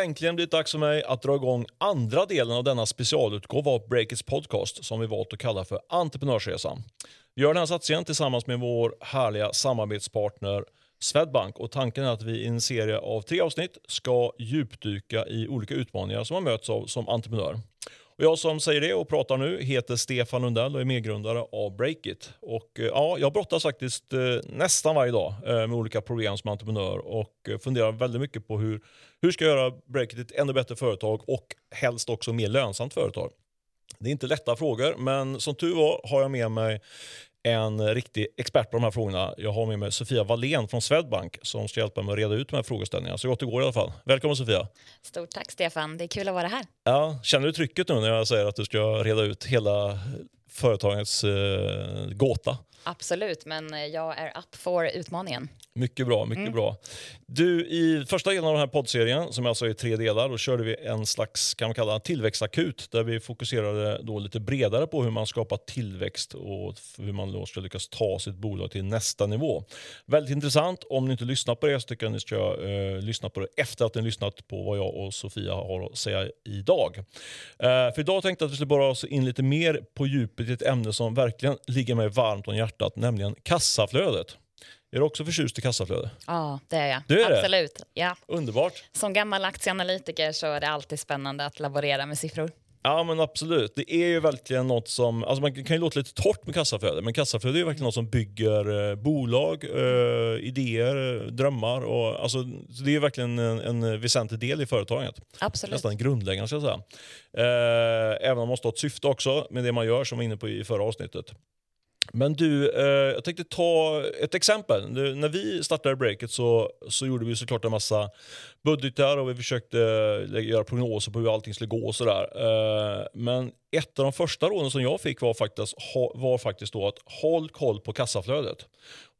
det äntligen blivit dags för mig att dra igång andra delen av denna specialutgåva av Breakits podcast som vi valt att kalla för Entreprenörsresan. Vi gör den här satsningen tillsammans med vår härliga samarbetspartner Swedbank och tanken är att vi i en serie av tre avsnitt ska djupdyka i olika utmaningar som man möts av som entreprenör. Och jag som säger det och pratar nu heter Stefan Lundell och är medgrundare av Breakit. Och eh, ja, jag brottas faktiskt eh, nästan varje dag eh, med olika problem som entreprenör och funderar väldigt mycket på hur, hur ska jag göra Breakit till ett ännu bättre företag och helst också mer lönsamt företag. Det är inte lätta frågor, men som tur var har jag med mig en riktig expert på de här frågorna. Jag har med mig Sofia Wallén från Swedbank som ska hjälpa mig att reda ut de här frågeställningarna så gott det går i alla fall. Välkommen Sofia! Stort tack Stefan, det är kul att vara här. Ja, känner du trycket nu när jag säger att du ska reda ut hela företagets eh, gåta? Absolut, men jag är up for utmaningen. Mycket bra. mycket mm. bra. Du, I första delen av den här poddserien, som alltså är tre delar, då körde vi en slags kan man kalla tillväxtakut där vi fokuserade då lite bredare på hur man skapar tillväxt och hur man då ska lyckas ta sitt bolag till nästa nivå. Väldigt intressant. Om ni inte lyssnat på det så tycker jag ni ska eh, lyssna på det efter att ni lyssnat på vad jag och Sofia har att säga idag. Eh, för idag tänkte jag att vi skulle bara oss in lite mer på djupet i ett ämne som verkligen ligger mig varmt om hjärtat, nämligen kassaflödet. Är du också förtjust i kassaflöde? Ja, det är jag. Du är Absolut. Det? Ja. Underbart. Som gammal aktieanalytiker så är det alltid spännande att laborera med siffror. Ja men absolut. Det är ju verkligen något som, alltså man kan ju låta lite torrt med kassaflöde, men kassaflöde är verkligen något som bygger eh, bolag, eh, idéer, drömmar. Och, alltså, det är verkligen en, en väsentlig del i företaget. Absolut. Nästan grundläggande ska jag säga. Eh, även om man måste ha ett syfte också med det man gör som vi var inne på i förra avsnittet. Men du, eh, jag tänkte ta ett exempel. Du, när vi startade breaket så, så gjorde vi såklart en massa budgetar och vi försökte eh, göra prognoser på hur allting skulle gå. Och sådär. Eh, men ett av de första råden som jag fick var faktiskt, var faktiskt då att håll koll på kassaflödet.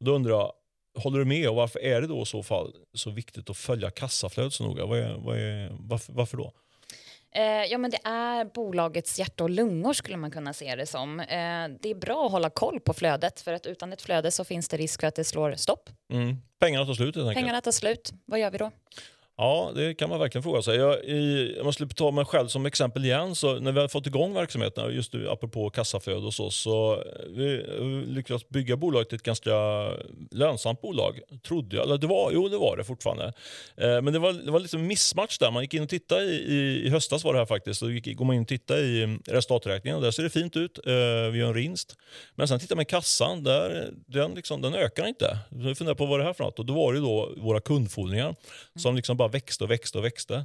Och då undrar jag, håller du med och varför är det då i så fall så viktigt att följa kassaflödet så noga? Vad är, vad är, varför, varför då? Eh, ja, men det är bolagets hjärta och lungor skulle man kunna se det som. Eh, det är bra att hålla koll på flödet för att utan ett flöde så finns det risk för att det slår stopp. Mm. Pengarna tar slut Pengarna tar slut. Vad gör vi då? Ja, det kan man verkligen fråga sig. Jag, i, jag måste ta mig själv som exempel igen. Så när vi har fått igång verksamheten, just apropå kassaflöde och så, så vi lyckades bygga bolaget till ett ganska lönsamt bolag, trodde jag. Eller det var, jo, det var det fortfarande. Eh, men det var, det var lite missmatch där. Man gick in och tittade i, i, i höstas var det här faktiskt. Då gick, går man in och tittade i resultaträkningen och där ser det fint ut. Eh, vi gör en vinst. Men sen tittar man i kassan, där, den, liksom, den ökar inte. Så jag funderar på vad det här för något. Och då var det då våra kundfordringar som liksom bara växte och växte och växte.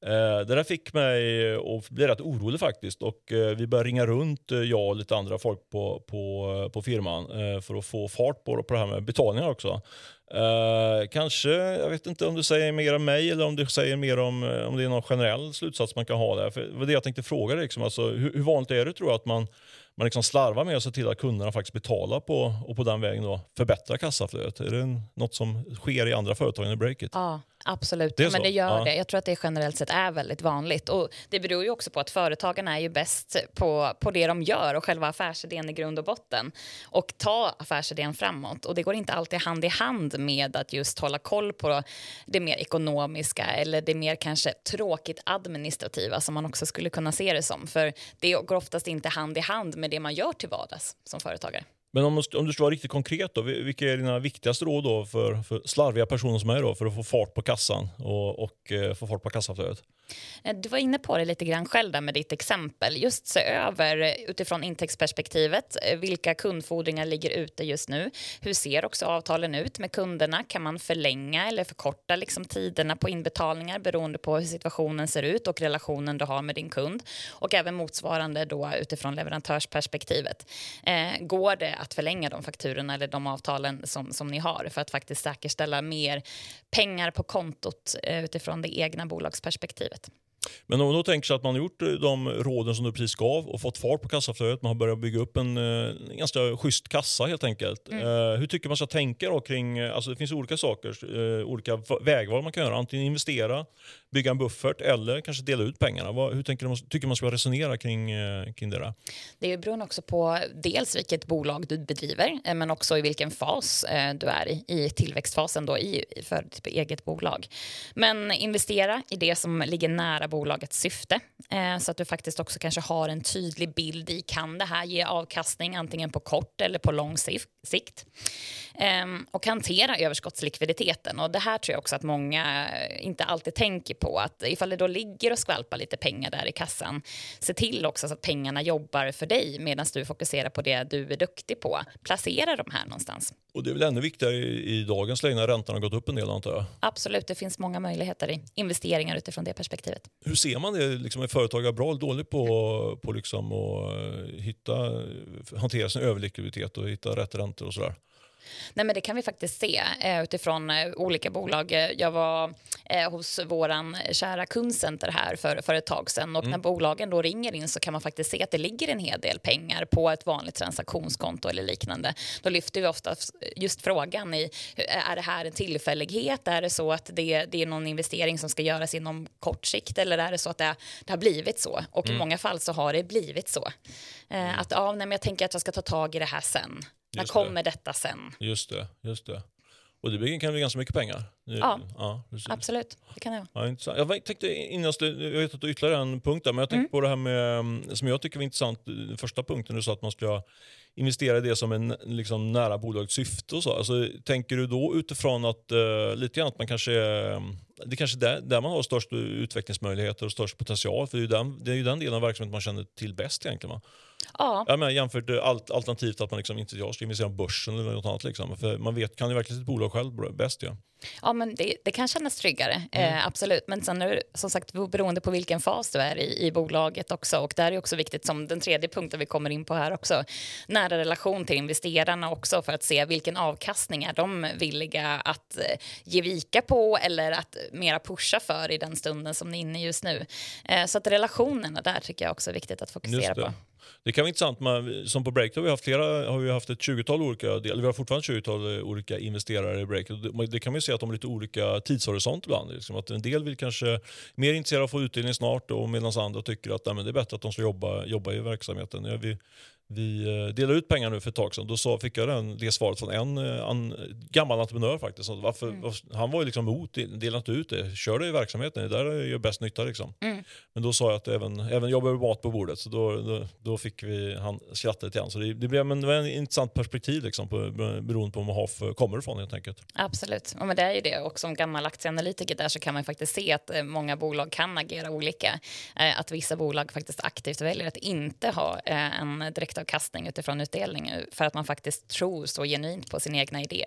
Det där fick mig att bli rätt orolig faktiskt och eh, vi började ringa runt, eh, jag och lite andra folk på, på, på firman för att få fart på, på det här med betalningar också. kanske, jag vet inte om du säger mer om mig eller om du säger mer om, om det är någon generell slutsats man kan ha där. För det var det jag tänkte fråga dig, liksom. alltså, hur, hur vanligt är det tror jag att man man liksom slarvar med att se till att kunderna faktiskt betalar på och på den vägen då förbättra kassaflödet? Är det något som sker i andra företag i Breakit? Ja, absolut. Det men det gör ja. det. Jag tror att det generellt sett är väldigt vanligt. Och det beror ju också på att företagarna är ju bäst på, på det de gör och själva affärsidén i grund och botten. Och ta affärsidén framåt. Och det går inte alltid hand i hand med att just hålla koll på det mer ekonomiska eller det mer kanske tråkigt administrativa som man också skulle kunna se det som. För det går oftast inte hand i hand med med det man gör till vardags som företagare. Men om, om du ska vara riktigt konkret, då, vilka är dina viktigaste råd då för, för slarviga personer som är då, för att få fart på kassan och, och eh, få fart på kassaflödet? Eh, du var inne på det lite grann själv där med ditt exempel. Just se över eh, utifrån intäktsperspektivet eh, vilka kundfordringar ligger ute just nu. Hur ser också avtalen ut med kunderna? Kan man förlänga eller förkorta liksom tiderna på inbetalningar beroende på hur situationen ser ut och relationen du har med din kund? Och även motsvarande då utifrån leverantörsperspektivet. Eh, går det att förlänga de fakturorna eller de avtalen som, som ni har för att faktiskt säkerställa mer pengar på kontot eh, utifrån det egna bolagsperspektivet. livet. Men om man då tänker sig att man har gjort de råden som du precis gav och fått fart på kassaflödet, man har börjat bygga upp en, en ganska schysst kassa helt enkelt. Mm. Uh, hur tycker man ska tänka då kring, alltså det finns olika saker, uh, olika vägval man kan göra. Antingen investera, bygga en buffert eller kanske dela ut pengarna. Vad, hur tänker man, tycker man ska resonera kring, uh, kring det där? Det beror också på dels vilket bolag du bedriver, men också i vilken fas du är i, i tillväxtfasen då i, för ditt eget bolag. Men investera i det som ligger nära bolagets syfte eh, så att du faktiskt också kanske har en tydlig bild i kan det här ge avkastning antingen på kort eller på lång sikt. Eh, och hantera överskottslikviditeten. Och det här tror jag också att många inte alltid tänker på. Att ifall det då ligger och skvalpar lite pengar där i kassan, se till också så att pengarna jobbar för dig medan du fokuserar på det du är duktig på. Placera dem här någonstans. Och det är väl ännu viktigare i, i dagens läge när räntan har gått upp en del antar jag? Absolut, det finns många möjligheter i investeringar utifrån det perspektivet. Hur ser man det? Liksom, är företagare bra eller dåligt på, på liksom att eh, hitta, hantera sin överlikviditet och hitta rätt räntor och sådär? Nej, men det kan vi faktiskt se eh, utifrån eh, olika bolag. Jag var eh, hos våran kära kundcenter här för, för ett tag sedan och mm. när bolagen då ringer in så kan man faktiskt se att det ligger en hel del pengar på ett vanligt transaktionskonto eller liknande. Då lyfter vi ofta just frågan i är det här en tillfällighet? Är det så att det, det är någon investering som ska göras inom kort sikt eller är det så att det, det har blivit så? Och mm. i många fall så har det blivit så. Mm. Att ja, nej, men jag tänker att jag ska ta tag i det här sen. När kommer det. detta sen? Just det, just det. Och det kan bli ganska mycket pengar. Ja, ja absolut. Det kan det vara. Ja, Jag tänkte innan, jag vet att du ytterligare en punkt där, men jag tänkte mm. på det här med, som jag tycker var intressant, första punkten du sa att man ska investera i det som en liksom, nära bolagets syfte och så. Alltså, tänker du då utifrån att uh, lite grann att man kanske mm, det är kanske där, där man har störst utvecklingsmöjligheter och störst potential. För det är ju den, det är ju den delen av verksamheten man känner till bäst egentligen. Va? Ja. Jag menar, jämfört med alt, alternativt att man liksom inte jag ska investera i börsen eller något annat. Liksom. För man vet, kan ju verkligen sitt bolag själv bäst. Ja. Ja, men det, det kan kännas tryggare, mm. eh, absolut. Men sen är det som sagt beroende på vilken fas du är i, i bolaget också. Och där är också viktigt, som den tredje punkten vi kommer in på här också, nära relation till investerarna också för att se vilken avkastning är de villiga att eh, ge vika på eller att mera pusha för i den stunden som ni är inne i just nu. Eh, så att relationerna där tycker jag också är viktigt att fokusera på. Det kan vara intressant, men som på Breakthrough har vi haft, flera, har vi haft ett 20-tal olika, eller vi har fortfarande ett 20-tal eh, olika investerare i Breakthrough. Det, det kan man se att de har lite olika tidshorisont ibland. Liksom att en del vill kanske mer intresserade av att få utdelning snart och medan andra tycker att nej, det är bättre att de ska jobba, jobba i verksamheten. Ja, vi, vi eh, delar ut pengar nu för ett tag sedan. Då sa, fick jag den, det svaret från en, eh, en gammal entreprenör faktiskt. Varför, mm. Han var ju liksom emot, dela inte ut det. Kör det i verksamheten, det där gör bäst nytta. Liksom. Mm. Men då sa jag att även, även jag behöver mat på bordet. Så då, då, då fick vi, han skrattade lite grann. Så det, det, blev, men det var en intressant perspektiv liksom, på, beroende på var man har kommer ifrån helt enkelt. Absolut, ja, men det är ju det. Och som gammal aktieanalytiker där så kan man faktiskt se att eh, många bolag kan agera olika. Att vissa bolag faktiskt aktivt väljer att inte ha en direktavkastning utifrån utdelning eh, för att man faktiskt tror så genuint på sin egna idé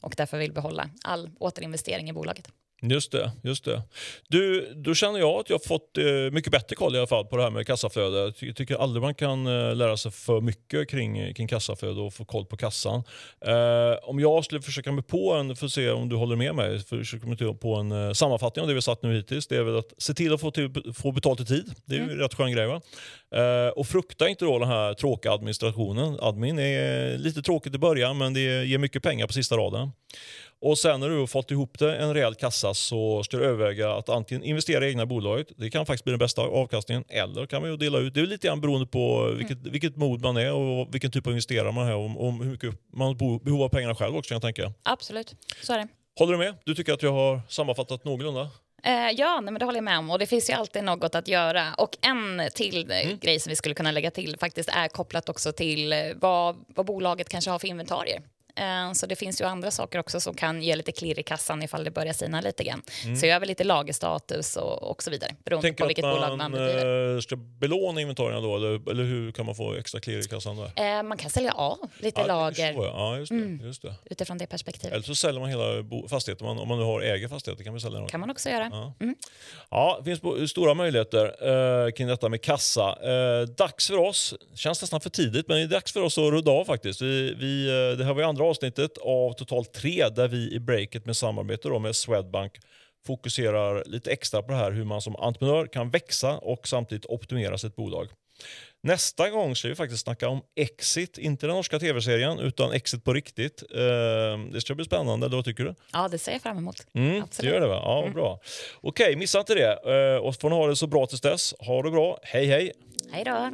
och därför vill behålla all återinvestering i bolaget. Just det. just det. Du, då känner jag att jag har fått eh, mycket bättre koll i alla fall på det här med kassaflöde. Jag tycker aldrig man kan eh, lära sig för mycket kring, kring kassaflöde och få koll på kassan. Eh, om jag skulle försöka mig på en, för att se om du håller med mig, försöka mig på en eh, sammanfattning av det vi satt nu hittills. Det är väl att se till att få, till, få betalt i tid. Det är ju mm. rätt skön grej. Va? Eh, och frukta inte då den här tråkiga administrationen. Admin är lite tråkigt i början men det ger mycket pengar på sista raden. Och sen när du har fått ihop det, en rejäl kassa så ska du överväga att antingen investera i egna bolaget, det kan faktiskt bli den bästa avkastningen, eller kan man ju dela ut. Det är lite grann beroende på vilket, mm. vilket mod man är och vilken typ av investerare man är och, och hur mycket man har behov av pengarna själv också kan jag tänka. Absolut, så är det. Håller du med? Du tycker att jag har sammanfattat någorlunda? Eh, ja, nej, men det håller jag med om. Och det finns ju alltid något att göra. Och en till eh, mm. grej som vi skulle kunna lägga till faktiskt är kopplat också till eh, vad, vad bolaget kanske har för inventarier. Eh, så det finns ju andra saker också som kan ge lite klirr i kassan ifall det börjar sina lite grann. Mm. Se över lite lagerstatus och, och så vidare. Beroende Tänker på vilket man, bolag man bedriver. Eh, ska belåna inventarierna då eller, eller hur kan man få extra klirr i kassan där? Eh, man kan sälja av lite ja, lager. Ja, just det, mm. just det. Utifrån det perspektivet. Eller så säljer man hela fastigheten. Om man nu har äger fastigheter kan man sälja den. kan man också göra. Ja, mm. ja det finns stora möjligheter eh, kring detta med kassa. Eh, dags för oss, känns nästan för tidigt, men det är dags för oss att rudda av faktiskt. Vi, vi, eh, det här var ju andra avsnittet av totalt tre där vi i breaket med samarbete då med Swedbank fokuserar lite extra på det här hur man som entreprenör kan växa och samtidigt optimera sitt bolag. Nästa gång ska vi faktiskt snacka om Exit, inte den norska tv-serien utan Exit på riktigt. Eh, det ska bli spännande, eller vad tycker du? Ja, det ser jag fram emot. Mm, det gör det va? Ja, mm. bra. Okej, missa inte det. Eh, och får ni ha det så bra tills dess. Ha det bra. Hej hej! Hej då!